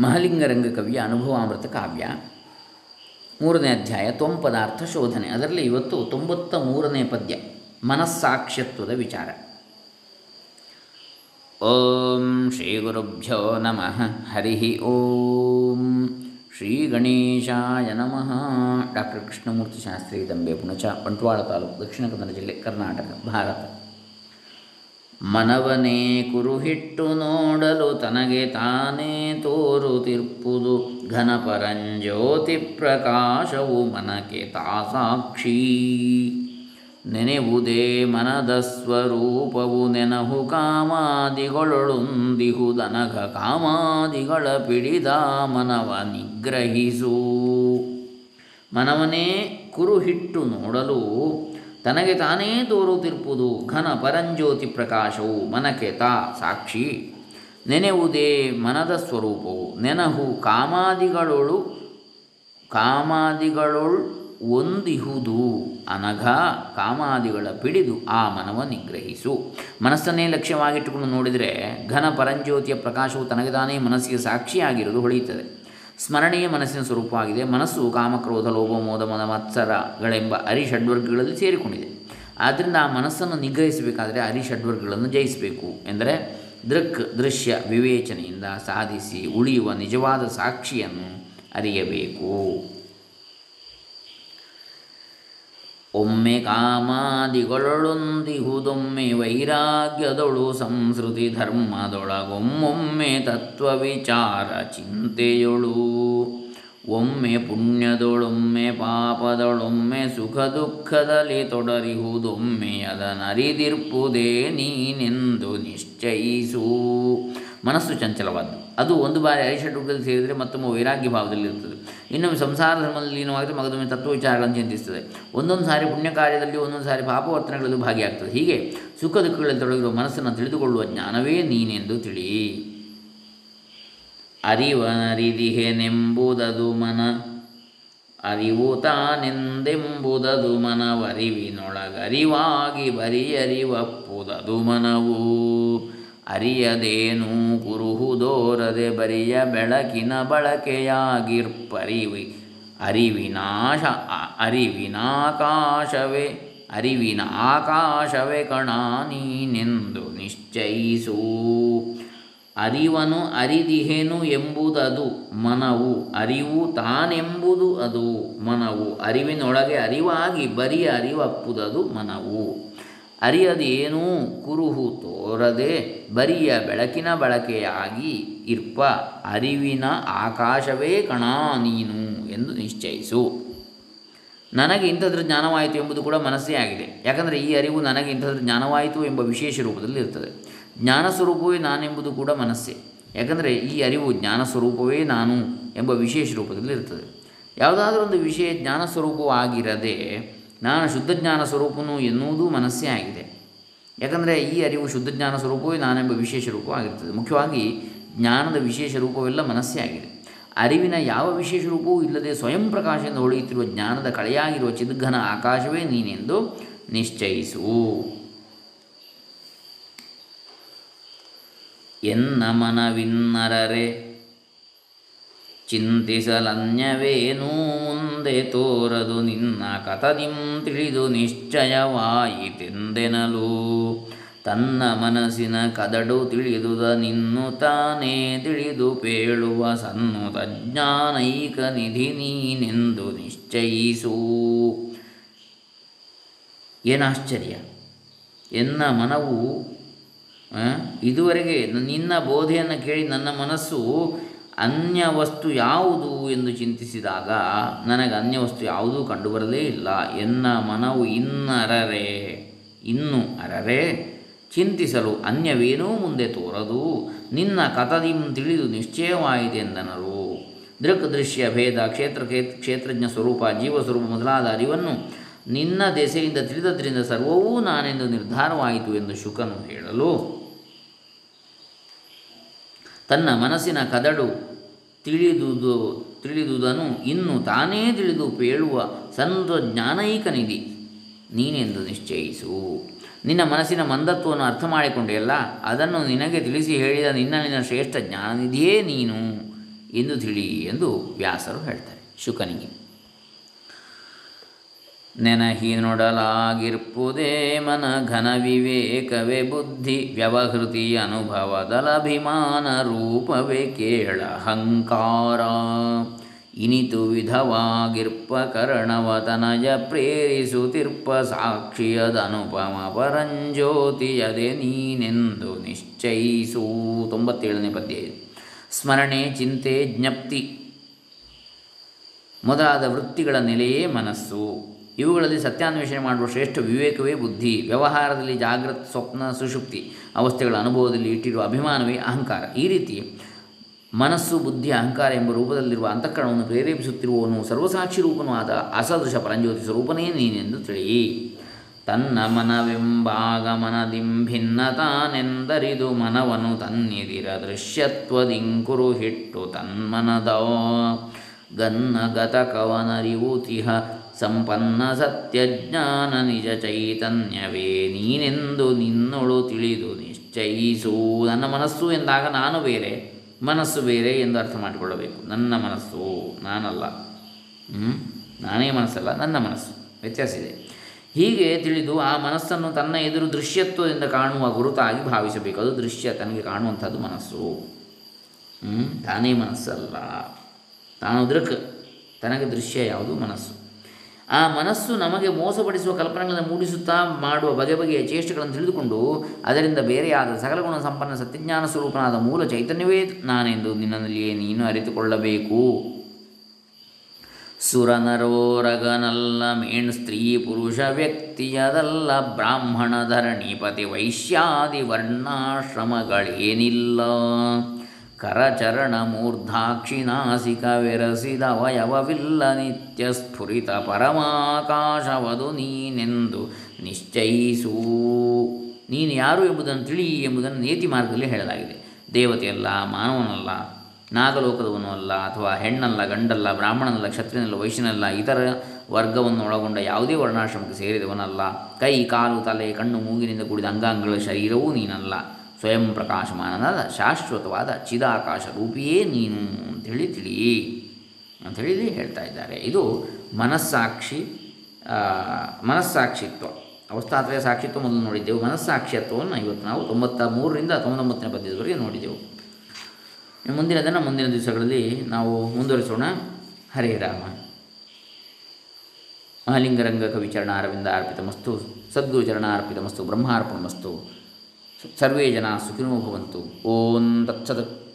ಮಹಲಿಂಗರಂಗ ಕವಿಯ ಅನುಭವಾಮೃತ ಕಾವ್ಯ. ಮೂರನೇ ಅಧ್ಯಾಯ ತ್ವಂ ಪದಾರ್ಥ ಶೋಧನೆ. ಅದರಲ್ಲಿ ಇವತ್ತು ತೊಂಬತ್ತ ಮೂರನೇ ಪದ್ಯ ಮನಸ್ಸಾಕ್ಷ್ಯತ್ವದ ವಿಚಾರ. ಓಂ ಶ್ರೀ ಗುರುಭ್ಯೋ ನಮಃ. ಹರಿ ಓಂ ಶ್ರೀ ಗಣೇಶಾಯ ನಮಃ. ಡಾಕ್ಟರ್ ಕೃಷ್ಣಮೂರ್ತಿ ಶಾಸ್ತ್ರಿ ದಂಬೆ ಪುಣಚ, ಬಂಟ್ವಾಳ ತಾಲೂಕು ದಕ್ಷಿಣ ಕನ್ನಡ ಜಿಲ್ಲೆ ಕರ್ನಾಟಕ, ಭಾರತ. ಮನವನೇ ಕುರುಹಿಟ್ಟು ನೋಡಲು ತನಗೆ ತಾನೇ ತೋರುತಿರ್ಪುದು ಘನಪರಂಜ್ಯೋತಿ ಪ್ರಕಾಶವು ಮನಕ್ಕೆ ತಾಸಾಕ್ಷಿ. ನೆನೆವುದೇ ಮನದ ಸ್ವರೂಪವು ನೆನಹು ಕಾಮಾದಿಗಳೊಳೊಂದಿಹು ದನಘ ಕಾಮಾದಿಗಳ ಪಿಡಿದ ಮನವ ನಿಗ್ರಹಿಸು. ಮನವನೇ ಕುರುಹಿಟ್ಟು ನೋಡಲು ತನಗೆ ತಾನೇ ತೋರುತ್ತಿರ್ಪುದು ಘನ ಪರಂಜ್ಯೋತಿ ಪ್ರಕಾಶವು ಮನಕ್ಕೆ ತಾ ಸಾಕ್ಷಿ. ನೆನೆವುದೇ ಮನದ ಸ್ವರೂಪವು. ನೆನಹು ಕಾಮಾದಿಗಳೊಳು, ಕಾಮಾದಿಗಳೊಳ್ ಒಂದಿಹುದು ಅನಘ, ಕಾಮಾದಿಗಳ ಪಿಡಿದು ಆ ಮನವ ನಿಗ್ರಹಿಸು. ಮನಸ್ಸನ್ನೇ ಲಕ್ಷ್ಯವಾಗಿಟ್ಟುಕೊಂಡು ನೋಡಿದರೆ ಘನ ಪರಂಜ್ಯೋತಿಯ ಪ್ರಕಾಶವು ತನಗೆ ತಾನೇ ಮನಸ್ಸಿಗೆ ಸಾಕ್ಷಿಯಾಗಿರುವುದು ಹೊಳೆಯುತ್ತದೆ. ಸ್ಮರಣೆಯೇ ಮನಸ್ಸಿನ ಸ್ವರೂಪವಾಗಿದೆ. ಮನಸ್ಸು ಕಾಮಕ್ರೋಧ, ಲೋಭ, ಮೋದ ಮದ ಮತ್ಸರಗಳೆಂಬ ಅರಿಷಡ್ವರ್ಗಗಳಲ್ಲಿ ಸೇರಿಕೊಂಡಿದೆ. ಆದ್ದರಿಂದ ಆ ಮನಸ್ಸನ್ನು ನಿಗ್ರಹಿಸಬೇಕಾದರೆ ಅರಿಷಡ್ವರ್ಗಗಳನ್ನು ಜಯಿಸಬೇಕು. ಎಂದರೆ ದೃಕ್, ದೃಶ್ಯ, ವಿವೇಚನೆಯಿಂದ ಸಾಧಿಸಿ ಉಳಿಯುವ ನಿಜವಾದ ಸಾಕ್ಷಿಯನ್ನು ಅರಿಯಬೇಕು. ಒಮ್ಮೆ ಕಾಮಾದಿಗಳೊಳೊಂದಿಹುದೊಮ್ಮೆ ವೈರಾಗ್ಯದೊಳು ಸಂಸ್ಕೃತಿ ಧರ್ಮದೊಳಗೊಮ್ಮೊಮ್ಮೆ ತತ್ವ ವಿಚಾರ ಚಿಂತೆಯೊಳು. ಒಮ್ಮೆ ಪುಣ್ಯದೊಳೊಮ್ಮೆ ಪಾಪದೊಳೊಮ್ಮೆ ಸುಖ ದುಃಖದಲ್ಲಿ ತೊಡರಿಹುದೊಮ್ಮೆ ಅದನರಿದಿರ್ಪುದೇ ನೀನೆಂದು ನಿಶ್ಚಯಿಸು. ಮನಸ್ಸು ಚಂಚಲವಾದ್ದು. ಅದು ಒಂದು ಬಾರಿ ಅರಿಷಡ್ವರ್ಗದಲ್ಲಿ ಸೇರಿದರೆ ಮತ್ತೊಮ್ಮೆ ವೈರಾಗ್ಯ ಭಾವದಲ್ಲಿ ಇರ್ತದೆ. ಇನ್ನೊಮ್ಮೆ ಸಂಸಾರ ಧರ್ಮದಲ್ಲಿ ಲೀನವಾಗಿದ್ದರೆ ಮಗದೊಮ್ಮೆ ತತ್ವ ವಿಚಾರಗಳನ್ನು ಚಿಂತಿಸ್ತದೆ. ಒಂದೊಂದು ಸಾರಿ ಪುಣ್ಯ ಕಾರ್ಯದಲ್ಲಿ ಒಂದೊಂದು ಸಾರಿ ಪಾಪವರ್ತನೆಗಳಲ್ಲೂ ಭಾಗಿಯಾಗ್ತದೆ. ಹೀಗೆ ಸುಖ ದುಃಖಗಳಲ್ಲಿ ತೊಡಗಿರುವ ಮನಸ್ಸನ್ನು ತಿಳಿದುಕೊಳ್ಳುವ ಜ್ಞಾನವೇ ನೀನೆಂದು ತಿಳಿ. ಅರಿವನರಿದಿಹೆನೆಂಬುದದು ಮನ. ಅರಿವು ತಾನೆಂದೆಂಬುದದು ಮನವರಿವಿನೊಳಗರಿವಾಗಿ ಬರಿಯರಿವಪ್ಪುದದು ಮನವು. ಅರಿಯದೇನು ಕುರುಹುದೋರದೆ ಬರಿಯ ಬೆಳಕಿನ ಬಳಕೆಯಾಗಿರ್ಪರಿವಿ. ಅರಿವಿನಾಶ ಅರಿವಿನಾಕಾಶವೇ ಅರಿವಿನ ಆಕಾಶವೇ ಕಣ ನೀನೆಂದು ನಿಶ್ಚಯಿಸು. ಅರಿವನು ಅರಿದಿಹೇನು ಎಂಬುದದು ಮನವು, ಅರಿವು ತಾನೆಂಬುದು ಅದು ಮನವು. ಅರಿವಿನೊಳಗೆ ಅರಿವಾಗಿ ಬರಿಯ ಅರಿವಪ್ಪುದದು ಮನವು. ಅರಿಯದೇನೂ ಕುರುಹು ತೋರದೆ ಬರಿಯ ಬೆಳಕಿನ ಬಳಕೆಯಾಗಿ ಇರ್ಪ. ಅರಿವಿನ ಆಕಾಶವೇ ಕಣ ನೀನು ಎಂದು ನಿಶ್ಚಯಿಸು. ನನಗೆ ಇಂಥದ್ರ ಜ್ಞಾನವಾಯಿತು ಎಂಬುದು ಕೂಡ ಮನಸ್ಸೇ ಆಗಿದೆ. ಯಾಕಂದರೆ ಈ ಅರಿವು ನನಗೆ ಇಂಥದ್ರ ಜ್ಞಾನವಾಯಿತು ಎಂಬ ವಿಶೇಷ ರೂಪದಲ್ಲಿ ಇರ್ತದೆ. ಜ್ಞಾನ ಸ್ವರೂಪವೇ ನಾನೆಂಬುದು ಕೂಡ ಮನಸ್ಸೇ. ಯಾಕಂದರೆ ಈ ಅರಿವು ಜ್ಞಾನ ಸ್ವರೂಪವೇ ನಾನು ಎಂಬ ವಿಶೇಷ ರೂಪದಲ್ಲಿ ಇರ್ತದೆ. ಯಾವುದಾದ್ರೂ ಒಂದು ವಿಷಯ ಜ್ಞಾನ ಸ್ವರೂಪವಾಗಿರದೆ ನಾನು ಶುದ್ಧ ಜ್ಞಾನ ಸ್ವರೂಪನು ಎನ್ನುವುದು ಮನಸ್ಸೇ ಆಗಿದೆ. ಯಾಕಂದರೆ ಈ ಅರಿವು ಶುದ್ಧ ಜ್ಞಾನ ಸ್ವರೂಪವೇ ನಾನೆಂಬ ವಿಶೇಷ ರೂಪವಾಗಿರ್ತದೆ ಮುಖ್ಯವಾಗಿ ಜ್ಞಾನದ ವಿಶೇಷ ರೂಪವೆಲ್ಲ ಮನಸ್ಸೇ ಆಗಿದೆ. ಅರಿವಿನ ಯಾವ ವಿಶೇಷ ರೂಪವೂ ಇಲ್ಲದೆ ಸ್ವಯಂ ಪ್ರಕಾಶದಿಂದ ಹೊಳೆಯುತ್ತಿರುವ ಜ್ಞಾನದ ಕಳೆಯಾಗಿರುವ ಚಿದ್ಘನ ಆಕಾಶವೇ ನೀನೆಂದು ನಿಶ್ಚಯಿಸು. ಎನ್ನ ಮನವಿನ್ನರರೆ ಚಿಂತಿಸಲನ್ಯವೇನೂ ಮುಂದೆ ತೋರದು ನಿನ್ನ ಕಥದಿಂ ತಿಳಿದು ನಿಶ್ಚಯವಾಯಿತೆಂದೆನಲು ತನ್ನ ಮನಸ್ಸಿನ ಕದಡು ತಿಳಿದುದ ನಿನ್ನು ತಾನೇ ತಿಳಿದು ಪೇಳುವ ಸನ್ನು ತಜ್ಞಾನೈಕ ನಿಧಿ ನೀನೆಂದು ನಿಶ್ಚಯಿಸು. ಏನಾಶ್ಚರ್ಯ ಎನ್ನ ಮನವು ಇದುವರೆಗೆ ನಿನ್ನ ಬೋಧೆಯನ್ನು ಕೇಳಿ ನನ್ನ ಮನಸ್ಸು ಅನ್ಯ ವಸ್ತು ಯಾವುದು ಎಂದು ಚಿಂತಿಸಿದಾಗ, ನನಗೆ ಅನ್ಯ ವಸ್ತು ಯಾವುದೂ ಕಂಡುಬರಲೇ ಇಲ್ಲ. ಎನ್ನ ಮನವು ಇನ್ನರರೆ, ಇನ್ನು ಅರರೆ? ಚಿಂತಿಸಲು ಅನ್ಯವೇನೂ ಮುಂದೆ ತೋರದು. ನಿನ್ನ ಕಥದಿಂ ತಿಳಿದು ನಿಶ್ಚಯವಾಯಿತೆಂದನರು. ದೃಕ್ ದೃಶ್ಯ ಭೇದ, ಕ್ಷೇತ್ರ ಕ್ಷೇತ್ರಜ್ಞ ಸ್ವರೂಪ, ಜೀವಸ್ವರೂಪ ಮೊದಲಾದ ಅರಿವನ್ನು ನಿನ್ನ ದೆಸೆಯಿಂದ ತಿಳಿದದ್ರಿಂದ ಸರ್ವವೂ ನಾನೆಂದು ನಿರ್ಧಾರವಾಯಿತು ಎಂದು ಶುಕನು ಹೇಳಲು ತನ್ನ ಮನಸ್ಸಿನ ಕದಡು ತಿಳಿದುದು, ತಿಳಿದುದನು. ಇನ್ನು ತಾನೇ ತಿಳಿದು ಪೇಳುವ ಸಂತ ಜ್ಞಾನೈಕನಿಧಿ ನೀನೆಂದು ನಿಶ್ಚಯಿಸು. ನಿನ್ನ ಮನಸ್ಸಿನ ಮಂದತ್ವವನ್ನು ಅರ್ಥ ಮಾಡಿಕೊಂಡೆಯಲ್ಲ? ಅದನ್ನು ನಿನಗೆ ತಿಳಿಸಿ ಹೇಳಿದ ನಿನ್ನ ನಿನ್ನ ಶ್ರೇಷ್ಠ ಜ್ಞಾನನಿಧಿಯೇ ನೀನು ಎಂದು ತಿಳಿ ಎಂದು ವ್ಯಾಸರು ಹೇಳ್ತಾರೆ. ಶುಕನಿಗೆ. ನೆನಹಿ ನೋಡಲಾಗಿರ್ಪುದೇ ಮನ ಘನ ವಿವೇಕವೇ ಬುದ್ಧಿ ವ್ಯವಹೃತಿ ಅನುಭವದಲಭಿಮಾನ ರೂಪವೇ ಕೇಳ ಹಂಕಾರ ಇನಿತು ವಿಧವಾಗಿರ್ಪ ಕರ್ಣವತನಯ ಪ್ರೇರಿಸುತ್ತಿರ್ಪ ಸಾಕ್ಷಿಯದನುಪಮ ಪರಂಜ್ಯೋತಿಯದೆ ನೀನೆಂದು ನಿಶ್ಚಯಿಸು. ತೊಂಬತ್ತೇಳನೇ ಪದ್ಯ. ಸ್ಮರಣೆ, ಚಿಂತೆ, ಜ್ಞಪ್ತಿ ಮೊದಲಾದ ವೃತ್ತಿಗಳ ನೆಲೆಯೇ ಮನಸ್ಸು. ಇವುಗಳಲ್ಲಿ ಸತ್ಯಾನ್ವೇಷಣೆ ಮಾಡುವ ಶ್ರೇಷ್ಠ ವಿವೇಕವೇ ಬುದ್ಧಿ. ವ್ಯವಹಾರದಲ್ಲಿ ಜಾಗೃತ, ಸ್ವಪ್ನ, ಸುಷುಪ್ತಿ ಅವಸ್ಥೆಗಳ ಅನುಭವದಲ್ಲಿ ಇಟ್ಟಿರುವ ಅಭಿಮಾನವೇ ಅಹಂಕಾರ. ಈ ರೀತಿ ಮನಸ್ಸು, ಬುದ್ಧಿ, ಅಹಂಕಾರ ಎಂಬ ರೂಪದಲ್ಲಿರುವ ಅಂತಃಕರಣವನ್ನು ಪ್ರೇರೇಪಿಸುತ್ತಿರುವವನು ಸರ್ವಸಾಕ್ಷಿ ರೂಪನೂ ಆದ ಅಸದೃಶ ಪರಂಜ್ಯೋತಿ ಸ್ವರೂಪನೇ ನೀನೆಂದು ತಿಳಿ ತನ್ನ ಮನವೆಂಬಾಗಮನದಿಂ ಭಿನ್ನತಾನೆಂದರಿದು ಮನವನು ತನ್ನಿದಿರ ದೃಶ್ಯತ್ವದಿಂಕುರು ಹಿಟ್ಟು ತನ್ಮನದ ಗನ್ನಗತ ಕವನರಿವುತಿಹ ಸಂಪನ್ನ ಸತ್ಯಜ್ಞಾನ ನಿಜ ಚೈತನ್ಯವೇ. ನೀನೆಂದು ನಿನ್ನೊಳು ತಿಳಿದು ನಿಶ್ಚಯಿಸು. ನನ್ನ ಮನಸ್ಸು ಎಂದಾಗ ನಾನು ಬೇರೆ, ಮನಸ್ಸು ಬೇರೆ ಎಂದು ಅರ್ಥ ಮಾಡಿಕೊಳ್ಳಬೇಕು. ನನ್ನ ಮನಸ್ಸು, ನಾನಲ್ಲ? ನಾನೇ ಮನಸ್ಸಲ್ಲ, ನನ್ನ ಮನಸ್ಸು. ವ್ಯತ್ಯಾಸ ಇದೆ. ಹೀಗೆ ತಿಳಿದು ಆ ಮನಸ್ಸನ್ನು ತನ್ನ ಎದುರು ದೃಶ್ಯತ್ವದಿಂದ ಕಾಣುವ ಗುರುತಾಗಿ ಭಾವಿಸಬೇಕು. ಅದು ದೃಶ್ಯ, ತನಗೆ ಕಾಣುವಂಥದ್ದು ಮನಸ್ಸು. ಹ್ಞೂ ತಾನೇ ಮನಸ್ಸಲ್ಲ. ತಾನು ದೃಕ್ ತನಗೆ ದೃಶ್ಯ ಯಾವುದು? ಮನಸ್ಸು. ಆ ಮನಸ್ಸು ನಮಗೆ ಮೋಸಪಡಿಸುವ ಕಲ್ಪನೆಗಳನ್ನು ಮೂಡಿಸುತ್ತಾ ಮಾಡುವ ಬಗೆ ಬಗೆಯ ಚೇಷ್ಟೆಗಳನ್ನು ತಿಳಿದುಕೊಂಡು ಅದರಿಂದ ಬೇರೆಯಾದ ಸಕಲ ಗುಣ ಸಂಪನ್ನ ಸತ್ಯಜ್ಞಾನ ಸ್ವರೂಪನಾದ ಮೂಲ ಚೈತನ್ಯವೇ ನಾನೆಂದು ನಿನ್ನಲ್ಲಿಯೇ ನೀನು ಅರಿತುಕೊಳ್ಳಬೇಕು. ಸುರನರೋರಗನಲ್ಲ ಮೇಣ್ ಸ್ತ್ರೀ ಪುರುಷ ವ್ಯಕ್ತಿಯದಲ್ಲ ಬ್ರಾಹ್ಮಣ ಧರಣಿಪತಿ ವೈಶ್ಯಾದಿ ವರ್ಣಾಶ್ರಮಗಳೇನಿಲ್ಲ. ಕರಚರಣ ವಿರಸಿದ ವಯವವಿಲ್ಲ ನಿತ್ಯ ಸ್ಫುರಿತ ಪರಮಾಕಾಶವದು ನೀನೆಂದು ನಿಶ್ಚಯಿಸು. ನೀನು ಯಾರು ಎಂಬುದನ್ನು ತಿಳಿ ಎಂಬುದನ್ನು ನೇತಿ ಮಾರ್ಗದಲ್ಲಿ ಹೇಳಲಾಗಿದೆ. ದೇವತೆಯಲ್ಲ, ಮಾನವನಲ್ಲ, ನಾಗಲೋಕದವನು ಅಲ್ಲ, ಅಥವಾ ಹೆಣ್ಣಲ್ಲ, ಗಂಡಲ್ಲ, ಬ್ರಾಹ್ಮಣನಲ್ಲ, ಕ್ಷತ್ರಿಯನಲ್ಲ, ವೈಶ್ಯನಲ್ಲ, ಇತರ ವರ್ಗವನ್ನು ಒಳಗೊಂಡ ಯಾವುದೇ ವರ್ಣಾಶ್ರಮಕ್ಕೆ ಸೇರಿದವನಲ್ಲ. ಕೈ, ಕಾಲು, ತಲೆ, ಕಣ್ಣು, ಮೂಗಿನಿಂದ ಕೂಡಿದ ಅಂಗಾಂಗಗಳ ಶರೀರವೂ ನೀನಲ್ಲ. ಸ್ವಯಂ ಪ್ರಕಾಶಮಾನನಾದ ಶಾಶ್ವತವಾದ ಚಿದಾಕಾಶ ರೂಪಿಯೇ ನೀನು ಅಂಥೇಳಿ ತಿಳಿ ಅಂಥೇಳಿ ಹೇಳ್ತಾ ಇದ್ದಾರೆ. ಇದು ಮನಸ್ಸಾಕ್ಷಿ ಮನಸ್ಸಾಕ್ಷಿತ್ವ. ಅವಸ್ಥಾತ್ರಯ ಸಾಕ್ಷಿತ್ವ ಮೊದಲು ನೋಡಿದ್ದೆವು. ಮನಸ್ಸಾಕ್ಷಿತ್ವವನ್ನು ಇವತ್ತು ನಾವು ತೊಂಬತ್ತ ಮೂರರಿಂದ ತೊಂಬತ್ತೊಂಬತ್ತನೇ ಪದ್ಯದವರೆಗೆ ನೋಡಿದೆವು ಮುಂದಿನದನ್ನು ಮುಂದಿನ ದಿವಸಗಳಲ್ಲಿ ನಾವು ಮುಂದುವರಿಸೋಣ. ಹರೇ ರಾಮ. ಮಹಾಲಿಂಗರಂಗ ಕವಿಚರಣಾರವಿಂದ ಅರ್ಪಿತಮಸ್ತು, ಸದ್ಗುರುಚರಣಾರ್ಪಿತಮಸ್ತು, ಬ್ರಹ್ಮಾರ್ಪಣಮಸ್ತು. ಸರ್ವೇ ಜನ ಸುಖಿನೋ ಭವಂತು. ಓಂ ತತ್ಸತ್.